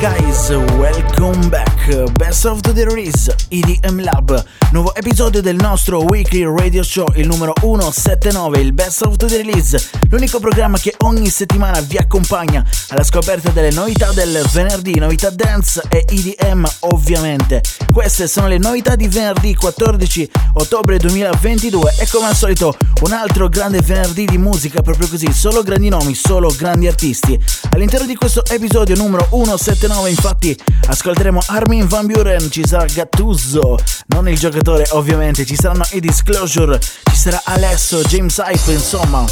guys, welcome back. Best of the Release, EDM Lab. Nuovo episodio del nostro weekly radio show, il numero 179, il Best of the Release. L'unico programma che ogni settimana vi accompagna alla scoperta delle novità del venerdì, novità dance e EDM ovviamente. Queste sono le novità di venerdì 14 ottobre 2022 e come al solito un altro grande venerdì di musica proprio così, solo grandi nomi, solo grandi artisti. All'interno di questo episodio numero 179 infatti ascolteremo Armin Van Buren, ci sarà Gattuso, non il giocatore ovviamente, ci saranno i Disclosure, ci sarà Alesso, James Hype, insomma.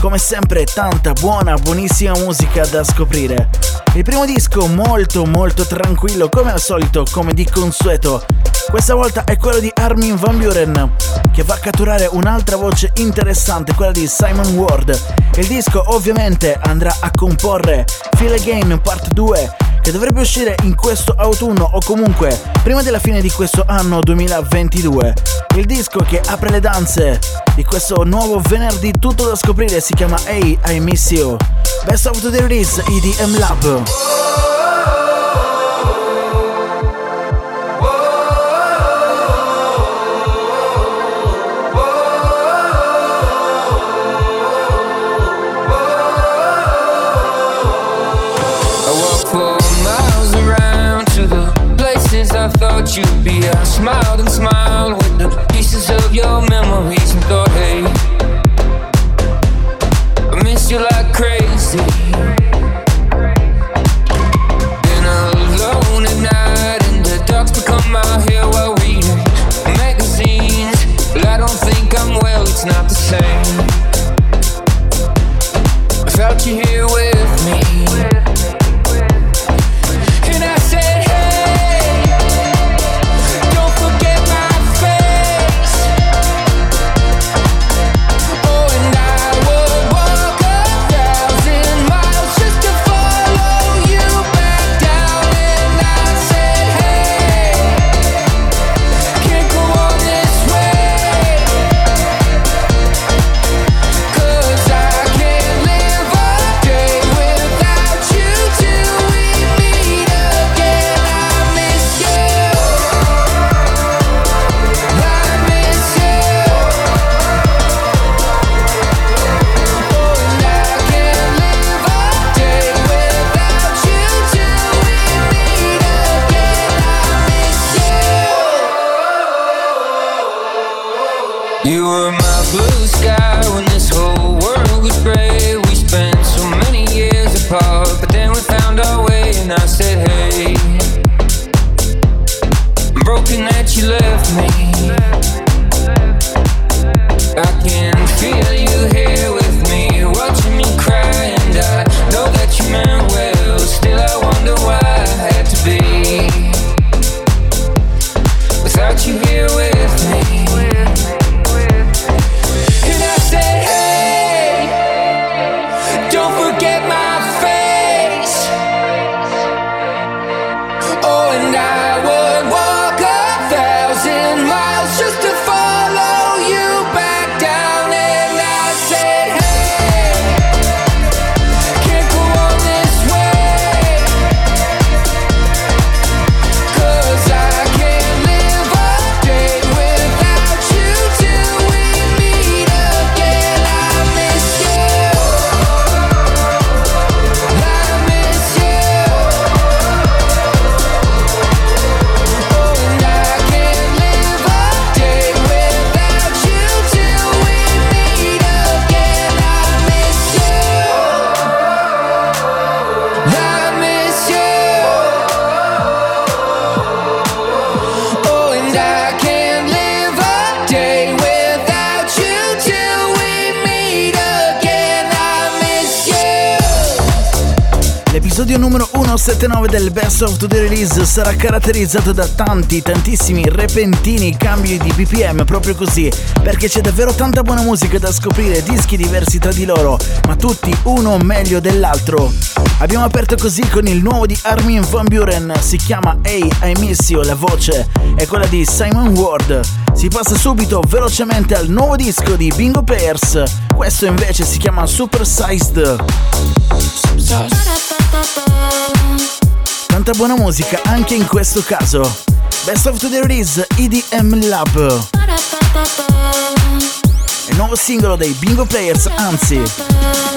Come sempre tanta buona, buonissima musica da scoprire. Il primo disco molto molto tranquillo come al solito, come di consueto. Questa volta è quello di Armin Van Buren che va a catturare un'altra voce interessante, quella di Simon Ward. Il disco ovviamente andrà a comporre Feel Again Part 2 che dovrebbe uscire in questo autunno o comunque prima della fine di questo anno 2022. Il disco che apre le danze di questo nuovo venerdì tutto da scoprire si chiama Hey I Miss You. Best of the Release EDM Lab. Of the Release sarà caratterizzato da tanti, tantissimi repentini cambi di BPM, proprio così, perché c'è davvero tanta buona musica da scoprire, dischi diversi tra di loro, ma tutti uno meglio dell'altro. Abbiamo aperto così con il nuovo di Armin Van Buren, si chiama Hey I Miss You, la voce è quella di Simon Ward. Si passa subito velocemente al nuovo disco di Bingo Players, questo invece si chiama Super Sized. Tanta buona musica anche in questo caso. Best of the Release EDM Lab. Il nuovo singolo dei Bingo Players, anzi,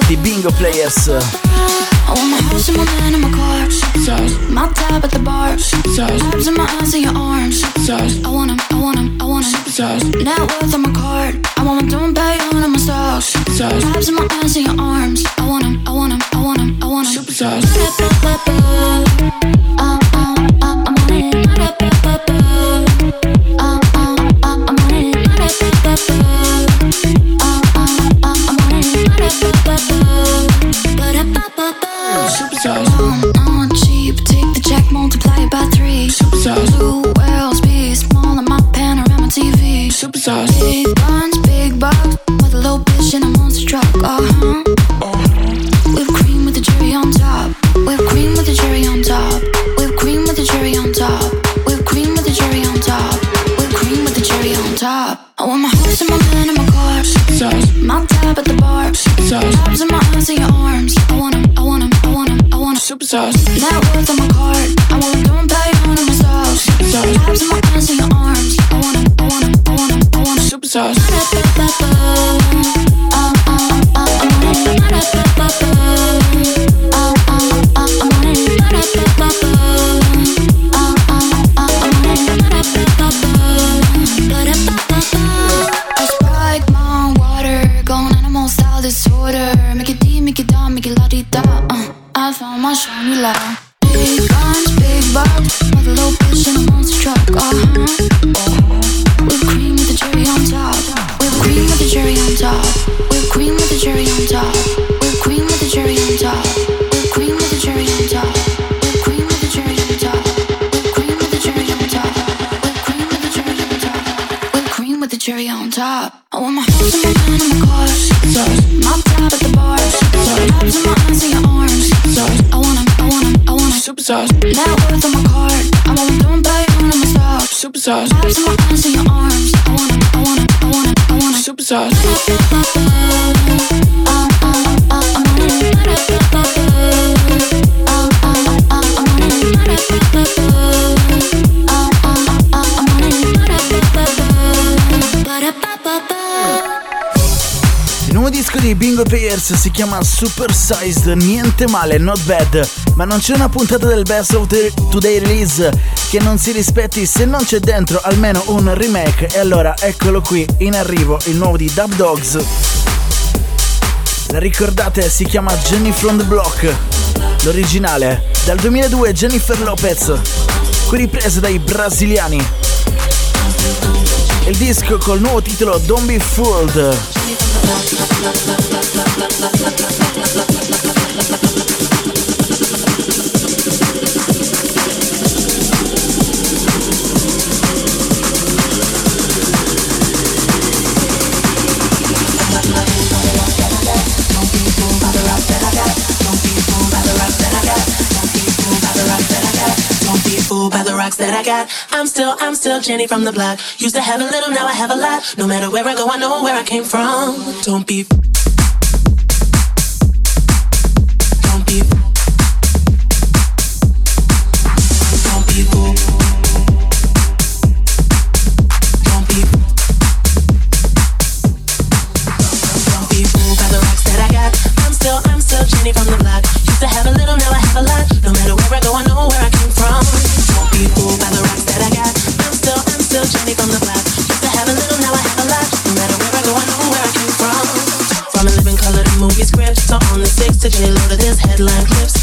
di Bingo Players. Want my house and my man in my car. My tab at the bar. Abs in my eyes and your arms. I want him, I want him, I want him. Net worth on my card. I want my doing pay on my stocks. Abs in my eyes and your arms. I want him, I want him, I want him, I want him. Uh, uh, I'm on it. sauce. Net worth on my card. I'm always doing by one of my. Super sauce. Vibes my hands in your arms. I wanna, I wanna, I wanna, I wanna. Super sauce. Il disco di Bingo Players si chiama Super Sized, niente male, not bad ma non c'è una puntata del Best of the Today Release che non si rispetti se non c'è dentro almeno un remake e allora eccolo qui, in arrivo, il nuovo di Dub Dogs. La ricordate? Si chiama Jenny from the Block, l'originale, dal 2002 Jennifer Lopez, qui ripresa dai brasiliani. Il disco col nuovo titolo Don't Be Fooled. Still, I'm still Jenny from the block. Used to have a little, now I have a lot. No matter where I go, I know where I came from. Don't be. red like lips.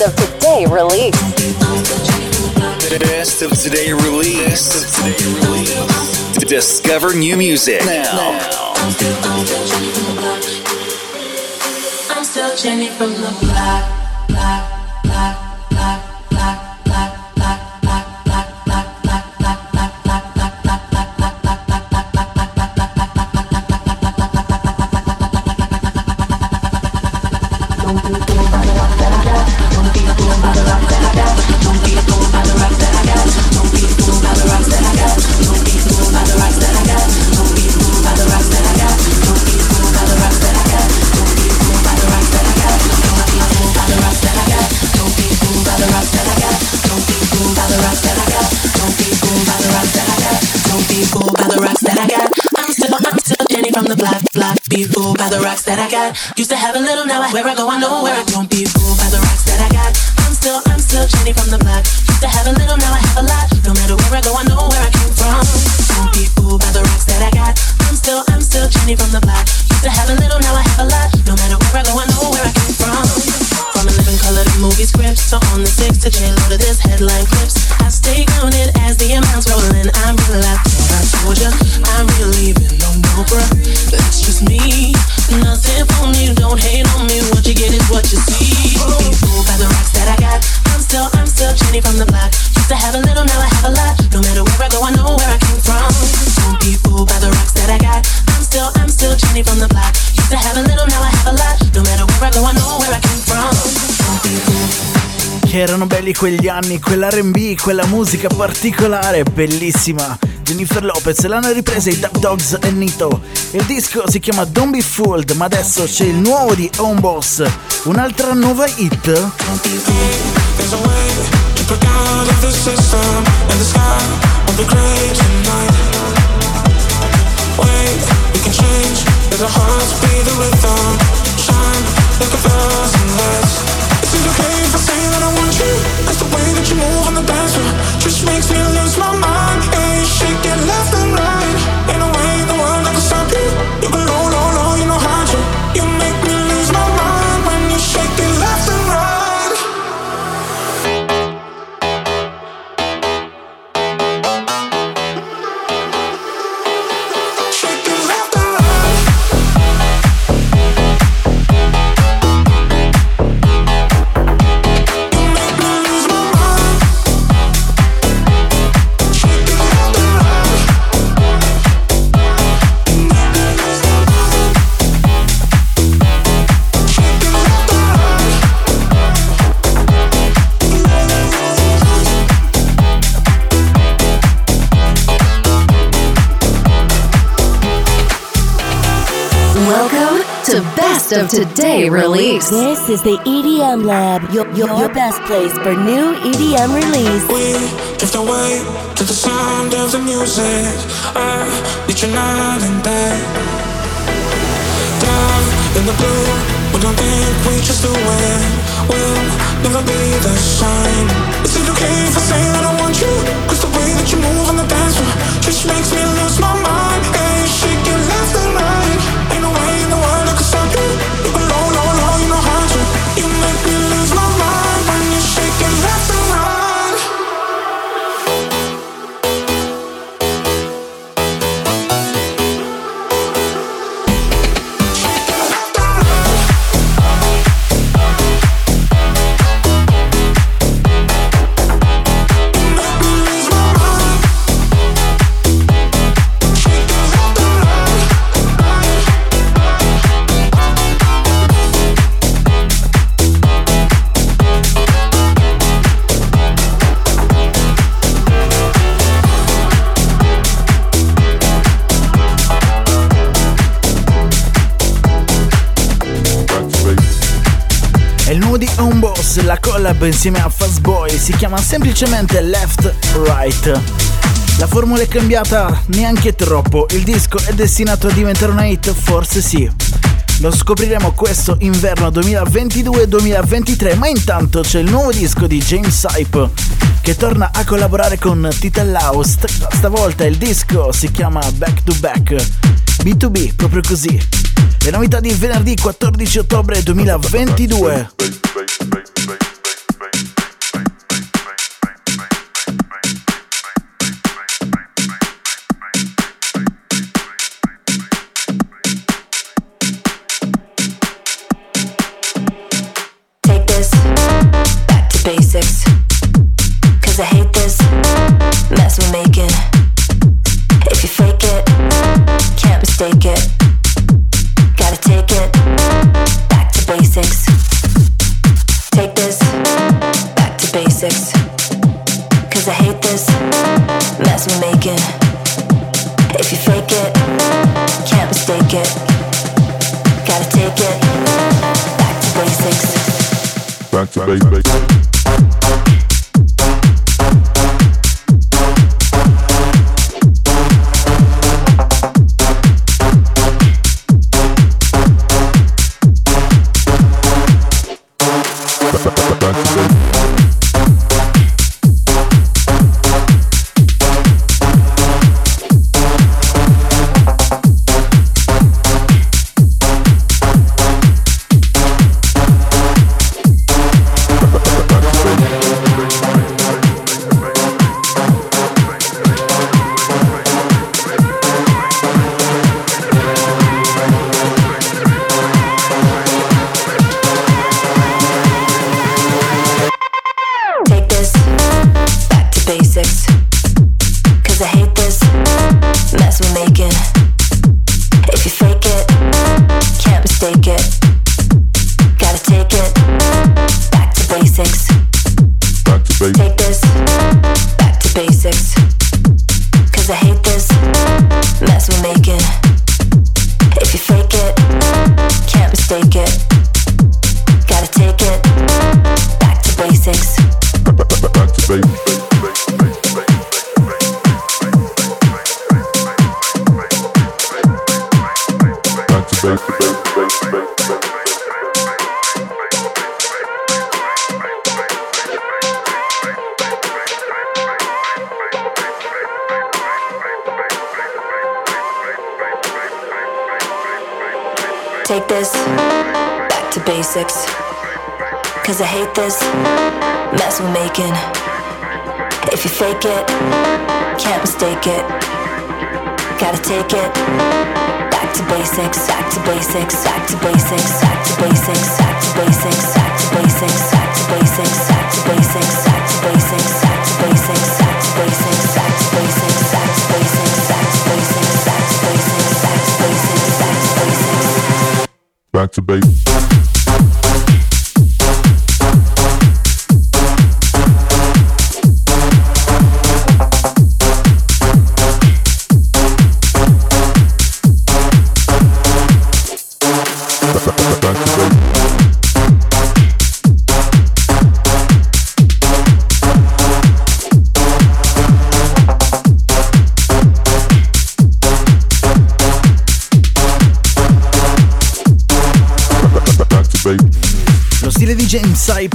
Best of today release. Best of today release. Best of today release. Discover new music now. I'm still Jenny from the block, block, rocks that I got. Used to have a little, now I, where I go, I know where I don't be fooled by the rocks that I got. I'm still, I'm still Jenny from the block. Used to have a little, now I have a lot. No matter where I go, I know where I came from. Don't be fooled by the rocks that I got. I'm still, I'm still Jenny from the block. Used to have a little, now I have a lot. No matter where I go, I know where I came from. From a living color to movie scripts, so on the six to J Lo to this headline clips. Belli quegli anni, quell'R&B, quella musica particolare, bellissima. Jennifer Lopez l'hanno ripresa i Dub Dogs e Nito. Il disco si chiama Don't Be Fooled, ma adesso c'è il nuovo di Home Boss. Un'altra nuova hit? Like a thousand of release. This is the EDM Lab, your, your, your best place for new EDM release. We drift away to the sound of the music. I need you night and day. Down in the blue, we don't think we just do it. We'll never be the same. Is it okay if I say that I want you? Cause the way that you move on the dance floor just makes me lose my mind. Home Boss, la collab insieme a Fastboy si chiama semplicemente Left Right. La formula è cambiata neanche troppo, il disco è destinato a diventare una hit, forse sì. Lo scopriremo questo inverno 2022-2023, ma intanto c'è il nuovo disco di James Hype che torna a collaborare con Tita Lau. St- stavolta il disco si chiama Back to Back. B2B, proprio così. Le novità di venerdì 14 ottobre 2022. Mess. If you fake it, can't mistake it. Gotta take it back to basics. Back to basics.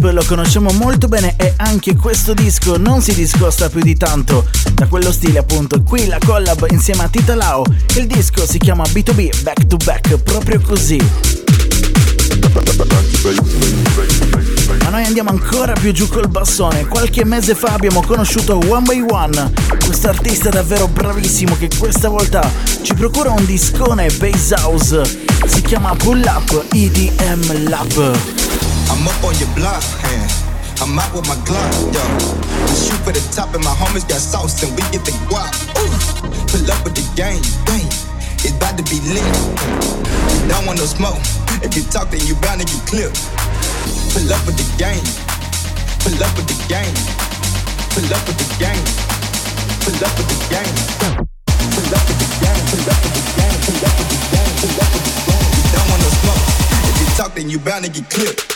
Hype lo conosciamo molto bene e anche questo disco non si discosta più di tanto da quello stile appunto. Qui la collab insieme a Tita Lao, il disco si chiama B2B Back to Back, proprio così. Ma noi andiamo ancora più giù col bassone. Qualche mese fa abbiamo conosciuto One by One, questo artista davvero bravissimo che questa volta ci procura un discone bass house. Si chiama Pull Up EDM Lab. I'm up on your block, man. I'm out with my Glock, yo. We shoot for the top and my homies got sauce and we get the guap. Ooh, pull up with the gang, gang. It's about to be lit. You don't want no smoke. If you talk, then you bound to get clipped. Pull up with the gang. Pull up with the gang. Pull up with the gang. Pull up with the gang. Pull up with the gang. Pull up with the gang. Pull up with the gang. Pull up with the. You don't want no smoke. If you talk, then you bound to get clipped.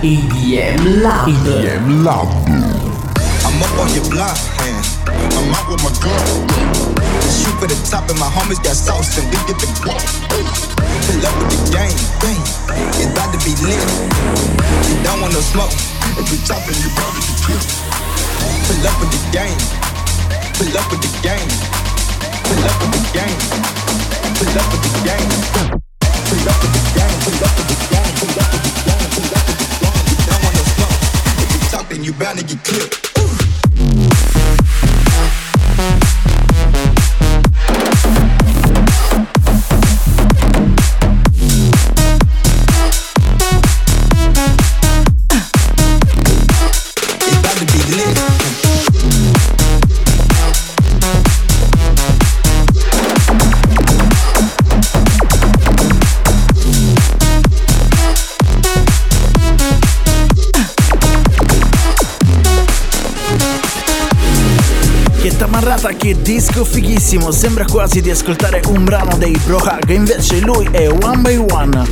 EDM Lab. EDM Lab. I'm I'm up on your block, man. I'm out with my gun. We shoot for the top, and my homies got sauce, and we get the guap. Pull up with the gang, gang. It's about to be lit. You don't want no smoke. If we chopping, you probably the trip. Pull up with the gang. Pull up with the gang. Pull up with the gang. Pull up with the gang. Pull up with the gang. Pull up with the gang. Pull up with the gang then you bound to get clipped. Ooh. Tamarrata, che disco fighissimo, sembra quasi di ascoltare un brano dei Brohag, invece lui è One by One.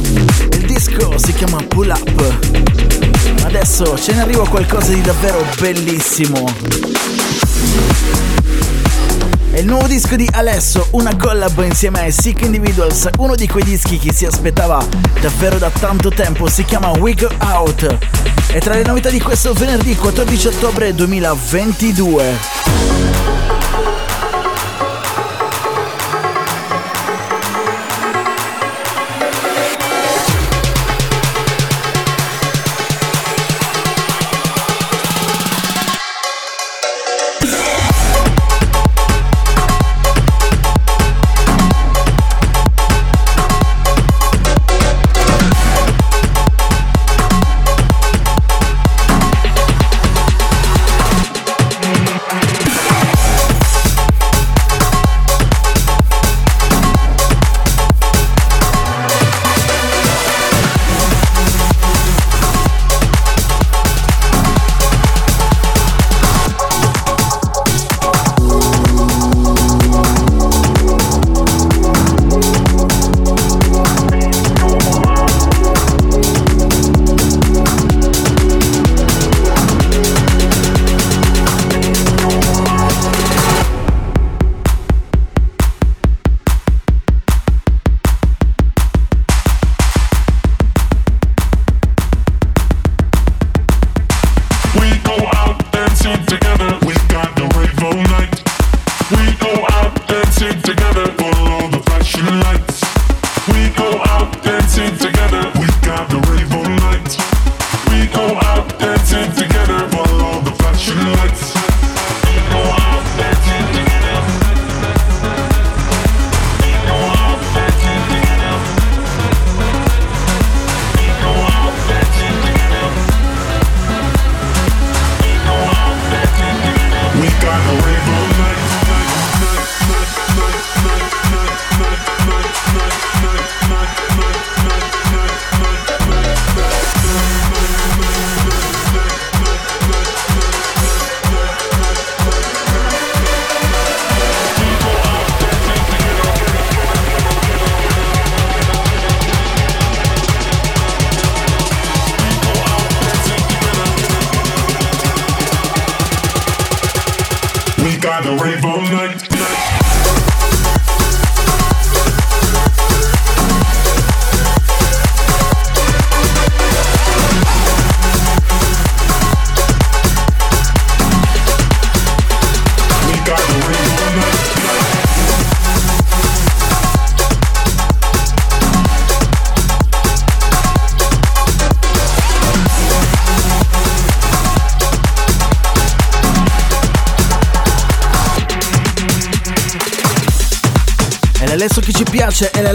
Il disco si chiama Pull Up. Adesso ce ne arriva qualcosa di davvero bellissimo. È il nuovo disco di Alesso, una collab insieme ai Sick Individuals, uno di quei dischi che si aspettava davvero da tanto tempo, si chiama We Out. E tra le novità di questo venerdì 14 ottobre 2022.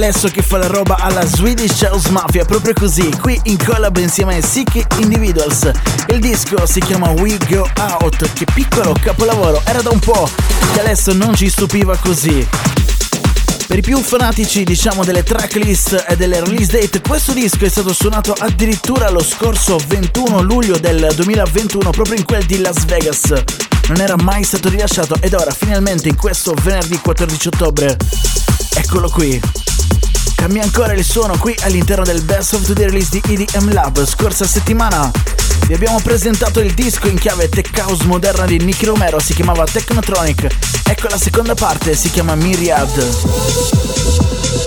l'Alesso che fa la roba alla Swedish House Mafia, proprio così, qui in collab insieme ai Sick Individuals. Il disco si chiama We Go Out, che piccolo capolavoro, era da un po' che Alesso non ci stupiva così. Per i più fanatici, diciamo, delle tracklist e delle release date, questo disco è stato suonato addirittura lo scorso 21 luglio del 2021, proprio in quel di Las Vegas. Non era mai stato rilasciato ed ora finalmente in questo venerdì 14 ottobre, eccolo qui. Cambia ancora il suono qui all'interno del Best of the Release di EDM Lab. Scorsa settimana Vi abbiamo presentato il disco in chiave tech house moderna di Nicky Romero, si chiamava Technotronic. Ecco la seconda parte, si chiama Myriad.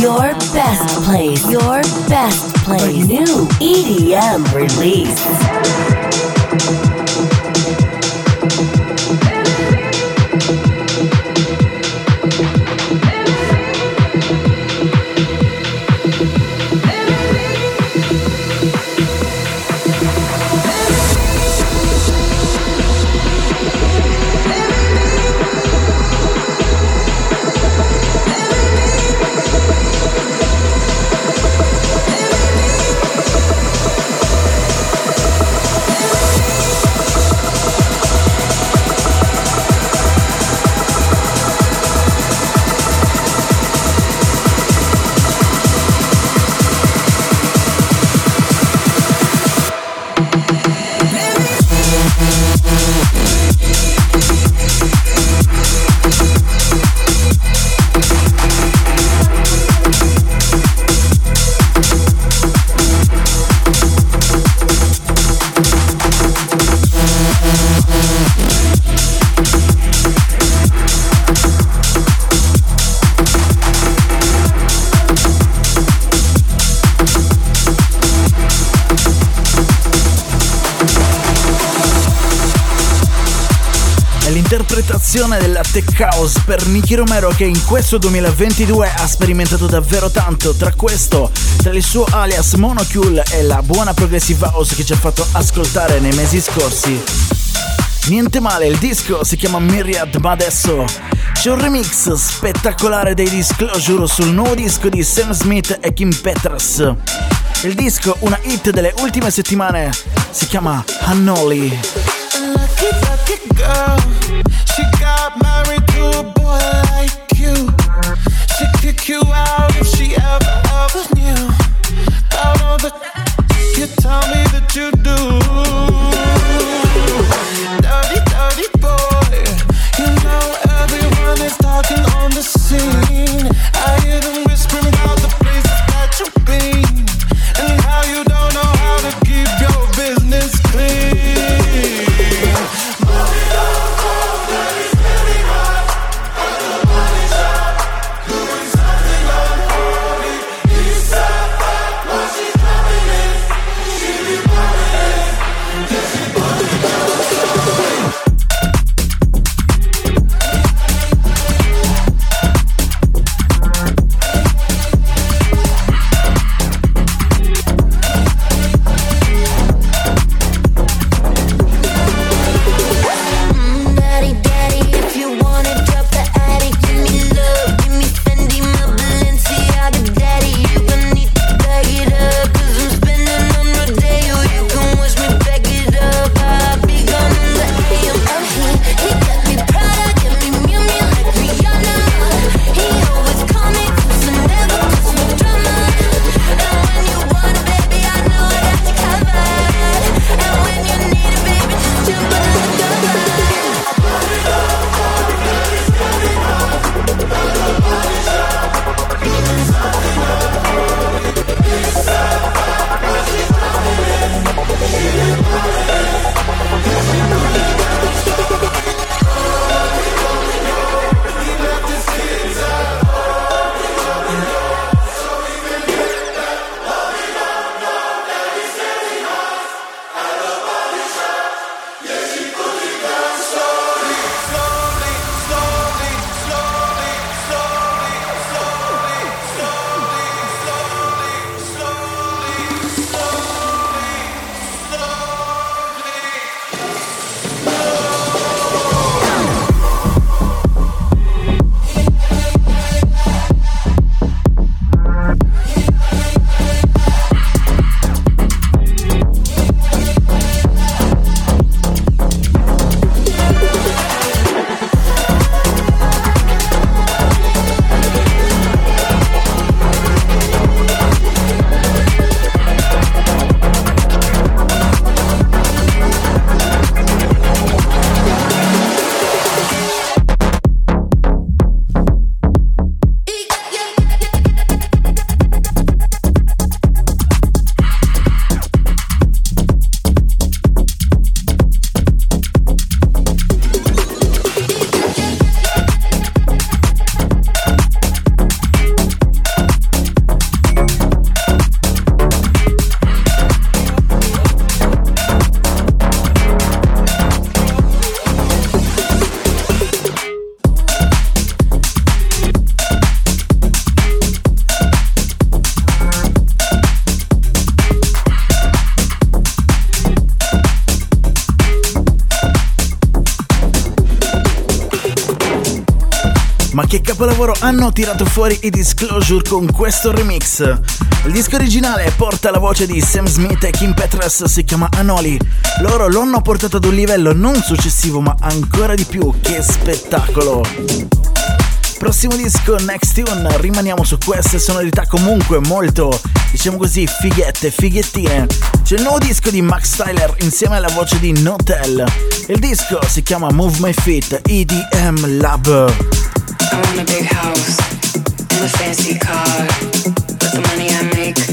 Your best place. Your best place. New EDM release. Della Tech House per Nicky Romero che in questo 2022 ha sperimentato davvero tanto. Tra questo, tra il suo alias Monocule e la buona progressive house che ci ha fatto ascoltare nei mesi scorsi. Niente male, il disco si chiama Myriad, ma adesso c'è un remix spettacolare dei Disclosure sul nuovo disco di Sam Smith e Kim Petras. Il disco, una hit delle ultime settimane, si chiama Hannoli. Girl. She got married to a boy like you. She'd kick you out if she ever, ever knew. Out all the you tell me that you do. Capolavoro hanno tirato fuori i Disclosure con questo remix. Il disco originale porta la voce di Sam Smith e Kim Petras, si chiama Anoli. Loro lo hanno portato ad un livello non successivo ma ancora di più, che spettacolo! Prossimo disco, Next Tune, rimaniamo su queste sonorità comunque molto, diciamo così, fighette, fighettine. C'è il nuovo disco di Max Tyler insieme alla voce di Notel. Il disco si chiama Move My Feet EDM Lab. I want a big house and a fancy car. But the money I make,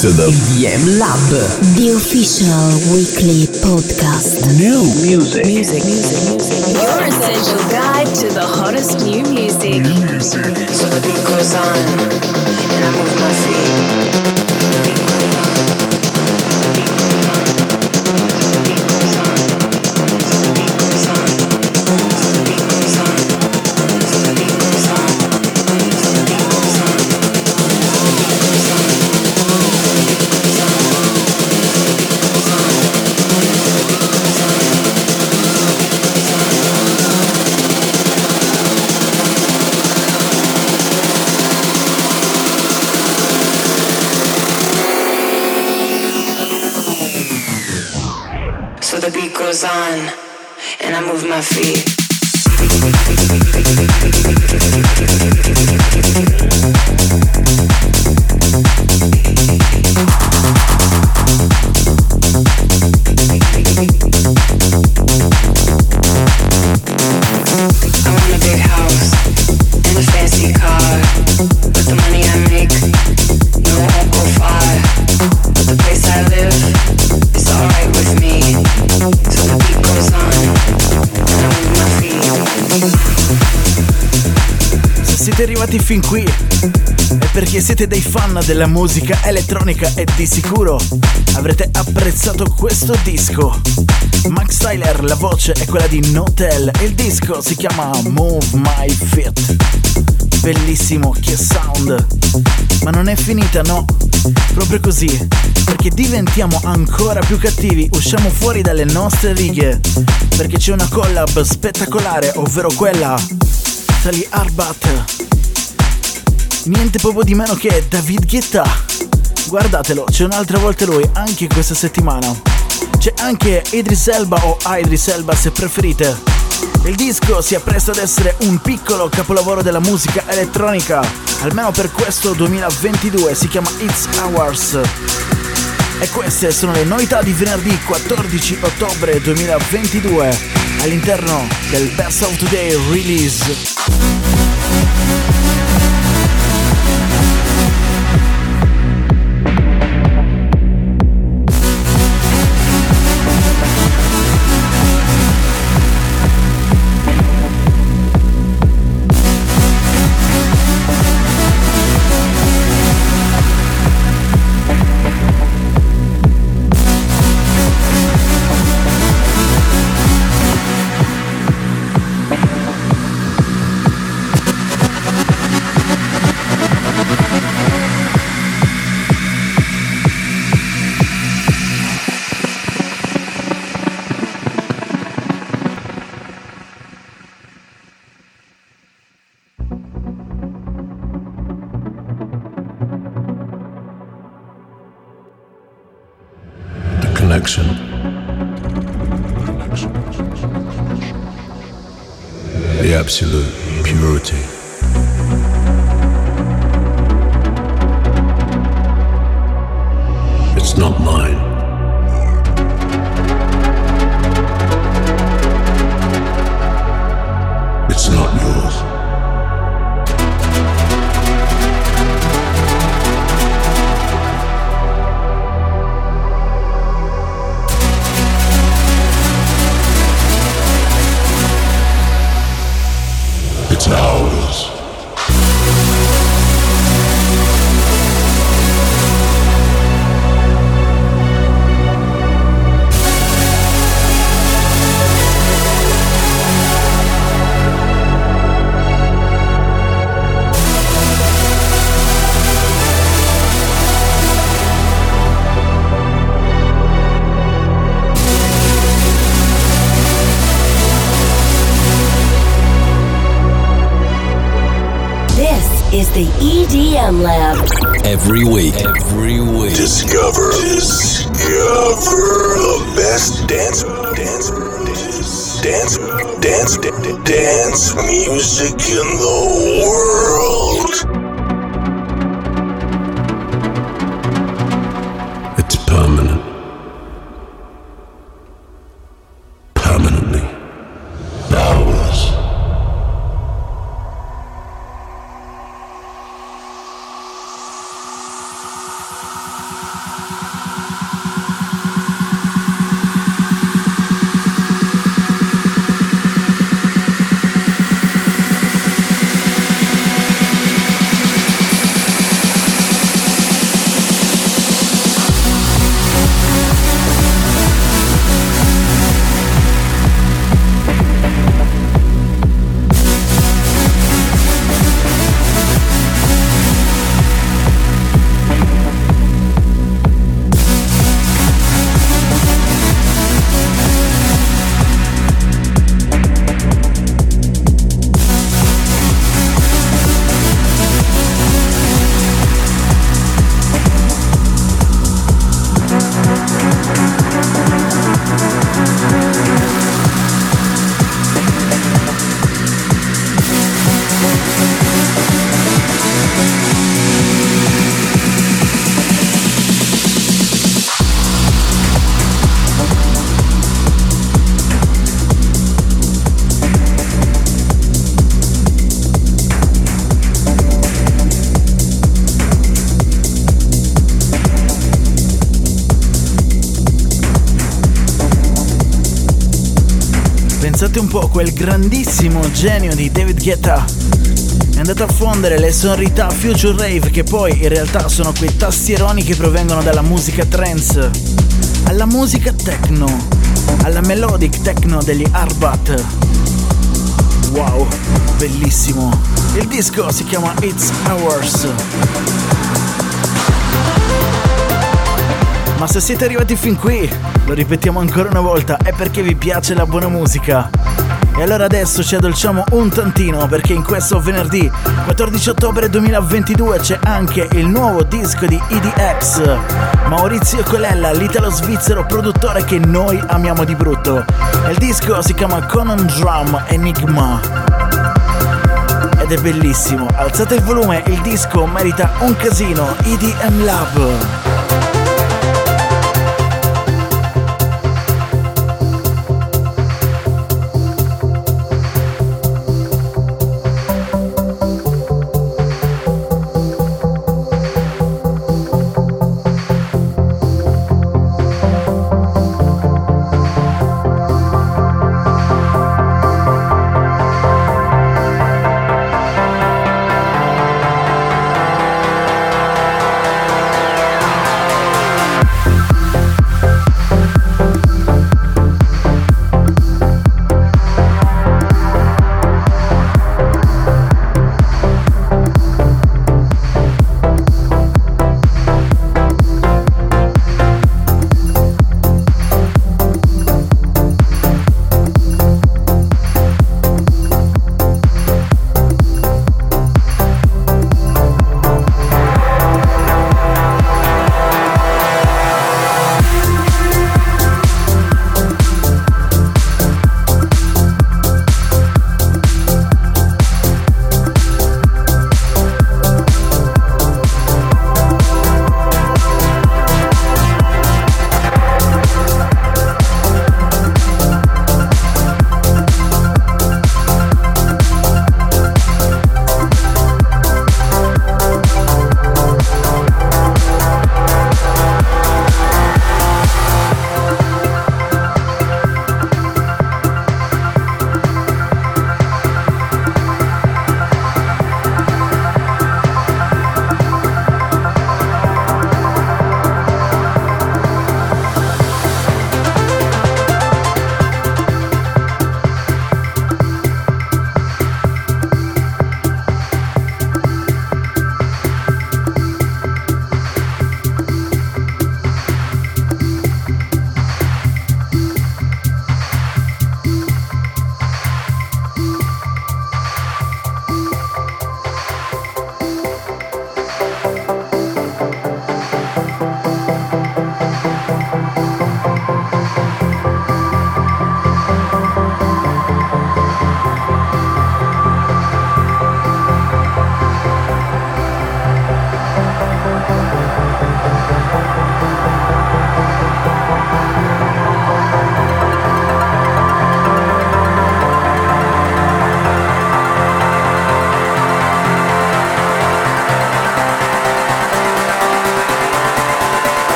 to the EDM Lab, the official weekly podcast. new music. Music, music, music. Your essential guide to the hottest new music. So the beat goes on, and I move my feet. Arrivati fin qui è perché siete dei fan della musica elettronica e di sicuro avrete apprezzato questo disco. Max Tyler, la voce è quella di Notel e il disco si chiama Move My Feet. Bellissimo, che sound! Ma non è finita, no? Proprio così, perché diventiamo ancora più cattivi, usciamo fuori dalle nostre righe, perché c'è una collab spettacolare, ovvero quella tra Arbat Niente proprio di meno che David Guetta. Guardatelo, c'è un'altra volta lui anche questa settimana. C'è anche Idris Elba o Idris Elba se preferite. Il disco si appresta ad essere un piccolo capolavoro della musica elettronica, almeno per questo 2022, si chiama It's Hours. E queste sono le novità di venerdì 14 ottobre 2022 all'interno del Best of Today release. Absolute purity. Every week. Po', quel grandissimo genio di David Guetta è andato a fondere le sonorità Future Rave che poi in realtà sono quei tastieroni che provengono dalla musica trance, alla musica techno, alla melodic techno degli Arbat. Wow, bellissimo. Il disco si chiama It's Ours. Ma se siete arrivati fin qui, lo ripetiamo ancora una volta, è perché vi piace la buona musica. E allora adesso ci addolciamo un tantino perché in questo venerdì 14 ottobre 2022 c'è anche il nuovo disco di EDX, Maurizio Colella, l'italo-svizzero produttore che noi amiamo di brutto. Il disco si chiama Conan Drum Enigma. Ed è bellissimo, alzate il volume, il disco merita un casino, EDM Lab.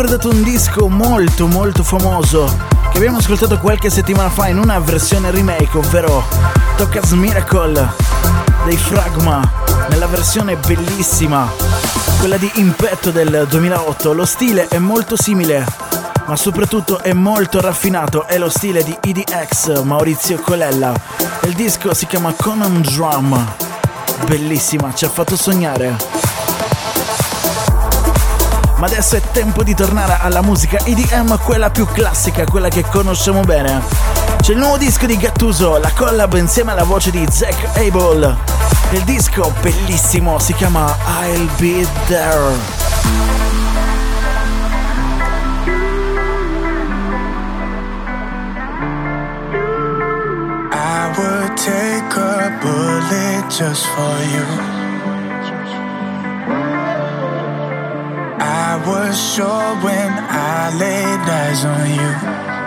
Ricordato un disco molto molto famoso che abbiamo ascoltato qualche settimana fa in una versione remake, ovvero Tocca's Miracle dei Fragma, nella versione bellissima, quella di Impetto del 2008. Lo stile è molto simile, ma soprattutto è molto raffinato, è lo stile di EDX Maurizio Colella. Il disco si chiama Conan Drum. Bellissima, ci ha fatto sognare. Ma adesso è tempo di tornare alla musica EDM, quella più classica, quella che conosciamo bene. C'è il nuovo disco di Gattuso, la collab insieme alla voce di Zack Abel. Il disco bellissimo si chiama I'll Be There. I would take a bullet just for you. Sure when I laid eyes on you.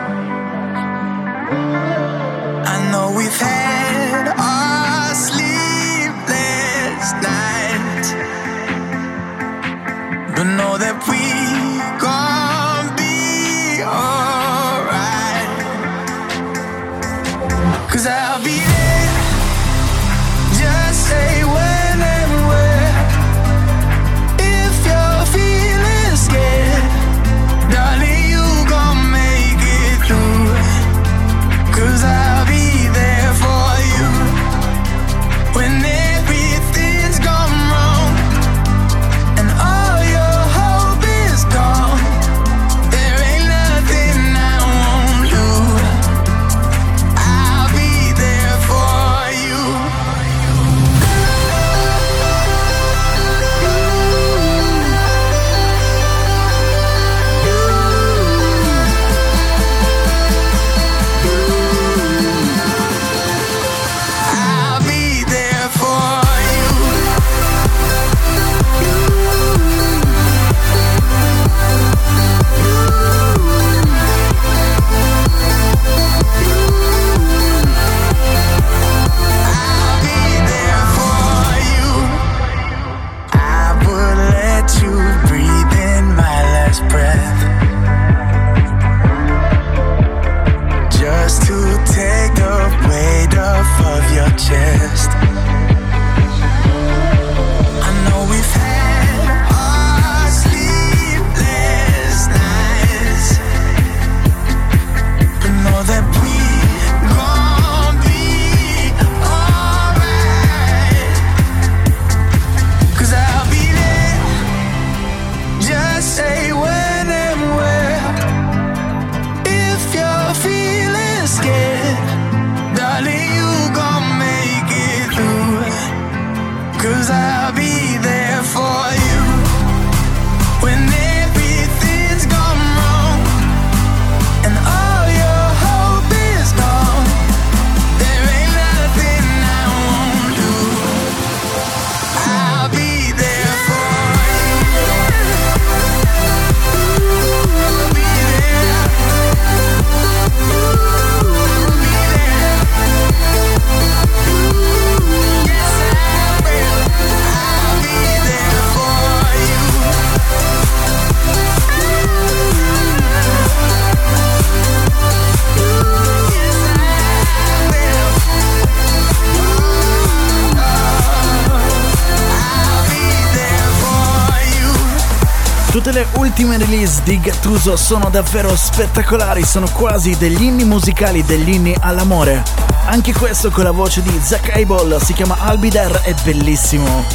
Ultime release di Gattuso sono davvero spettacolari, sono quasi degli inni musicali, degli inni all'amore. Anche questo con la voce di Zack Abel si chiama Albider, è bellissimo.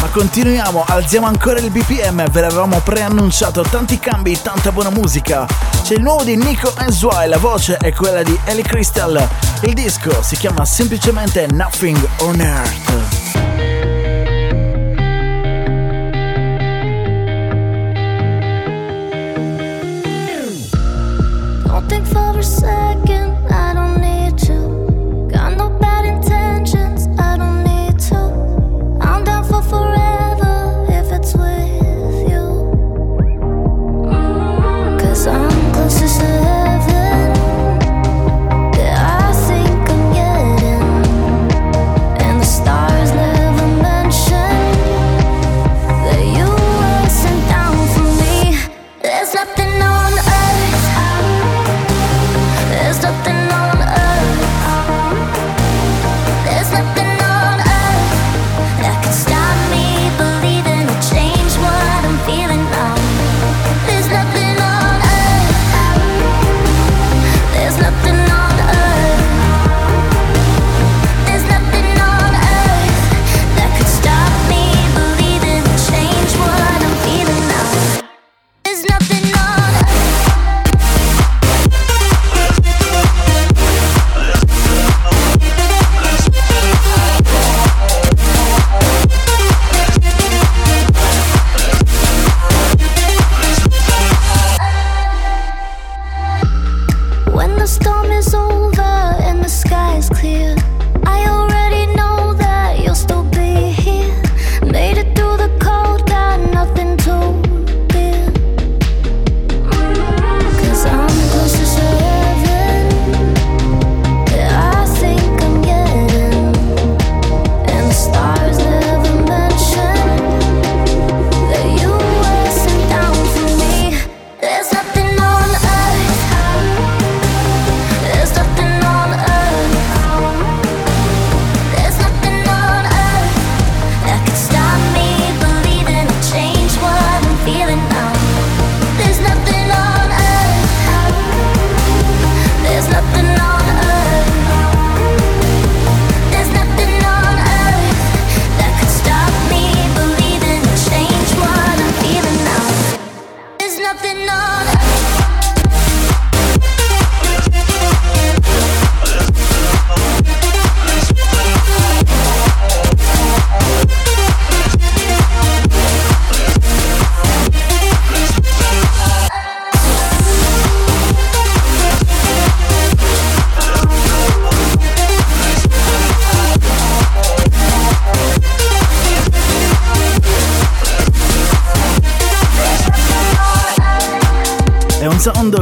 Ma continuiamo, alziamo ancora il BPM, ve l'avevamo preannunciato, tanti cambi, tanta buona musica. C'è il nuovo di Nico Swai, la voce è quella di Ellie Crystal. Il disco si chiama semplicemente Nothing on Earth.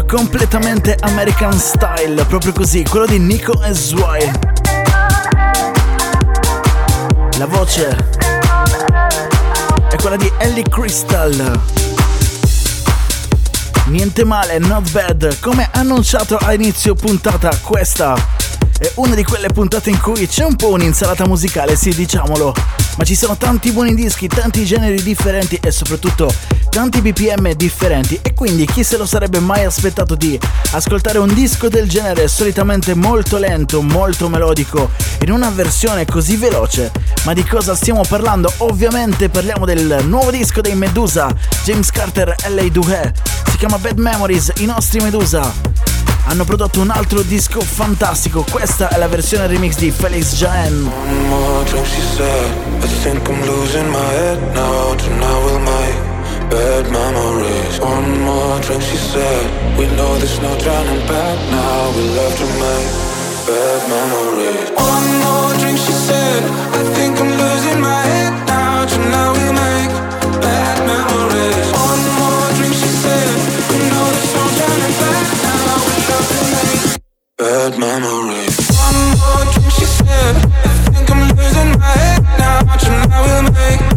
Completamente American style, proprio così, quello di Nico e Swai. La voce è quella di Ellie Crystal. Niente male, not bad, come annunciato a inizio puntata questa è una di quelle puntate in cui c'è un po' un'insalata musicale, sì, diciamolo, ma ci sono tanti buoni dischi, tanti generi differenti e soprattutto tanti BPM differenti e quindi chi se lo sarebbe mai aspettato di ascoltare un disco del genere solitamente molto lento, molto melodico, in una versione così veloce. Ma di cosa stiamo parlando? Ovviamente parliamo del nuovo disco dei Medusa, James Carter LA Duhe, si chiama Bad Memories, i nostri Medusa hanno prodotto un altro disco fantastico. Questa è la versione remix di Felix Jaen. I think bad memories. One more drink, she said. We know there's no turning back now. We love to make bad memories. One more drink, she said. Memories. One more drink, she said. I think I'm losing my head now. Tonight we'll make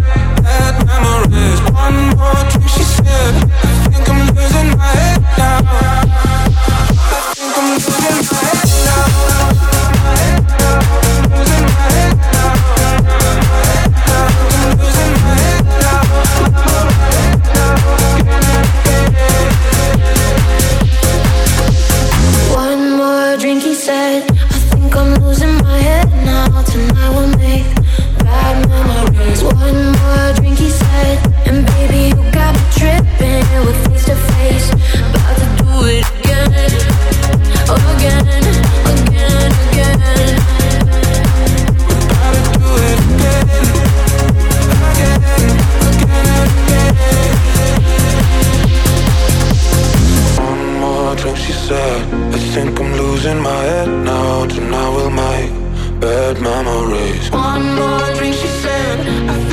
One more drink, she said.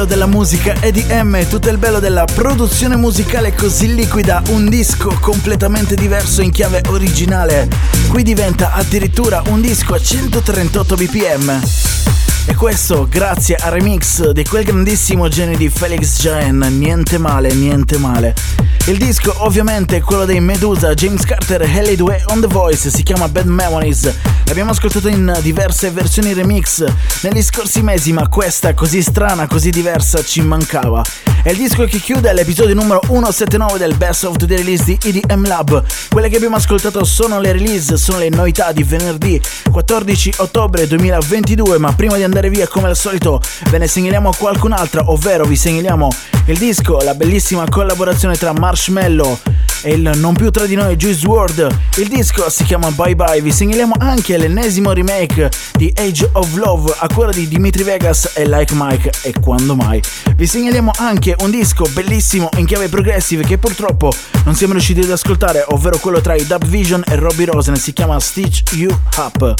Bello della musica EDM, tutto il bello della produzione musicale così liquida, un disco completamente diverso in chiave originale. Qui diventa addirittura un disco a 138 bpm. E questo grazie al remix di quel grandissimo genio di Felix Jaen, niente male, niente male. Il disco ovviamente è quello dei Medusa, James Carter e Haley Dway on The Voice, si chiama Bad Memories. L'abbiamo ascoltato in diverse versioni remix negli scorsi mesi, ma questa così strana, così diversa ci mancava. È il disco che chiude l'episodio numero 179 del Best of the Release di EDM Lab. Quelle che abbiamo ascoltato sono le release, sono le novità di venerdì 14 ottobre 2022, ma prima di andare via come al solito ve ne segnaliamo qualcun'altra, ovvero vi segnaliamo il disco, la bellissima collaborazione tra Marshmallow e il non più tra di noi Juice WRLD. Il disco si chiama Bye Bye, vi segnaliamo anche l'ennesimo remake di Age of Love a cura di Dimitri Vegas e Like Mike e quando mai. Vi segnaliamo anche un disco bellissimo in chiave progressive che purtroppo non siamo riusciti ad ascoltare, ovvero quello tra i Dub Vision e Robbie Rosen, si chiama Stitch You Up.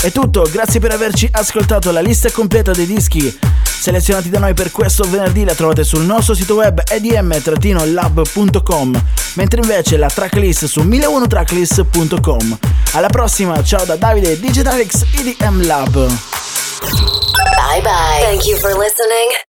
È tutto, grazie per averci ascoltato, la lista completa dei dischi selezionati da noi per questo venerdì la trovate sul nostro sito web edm-lab.com, mentre invece la tracklist su 1001tracklist.com. Alla prossima, ciao da Davide Digitalix EDM Lab. Bye bye. Thank you for listening.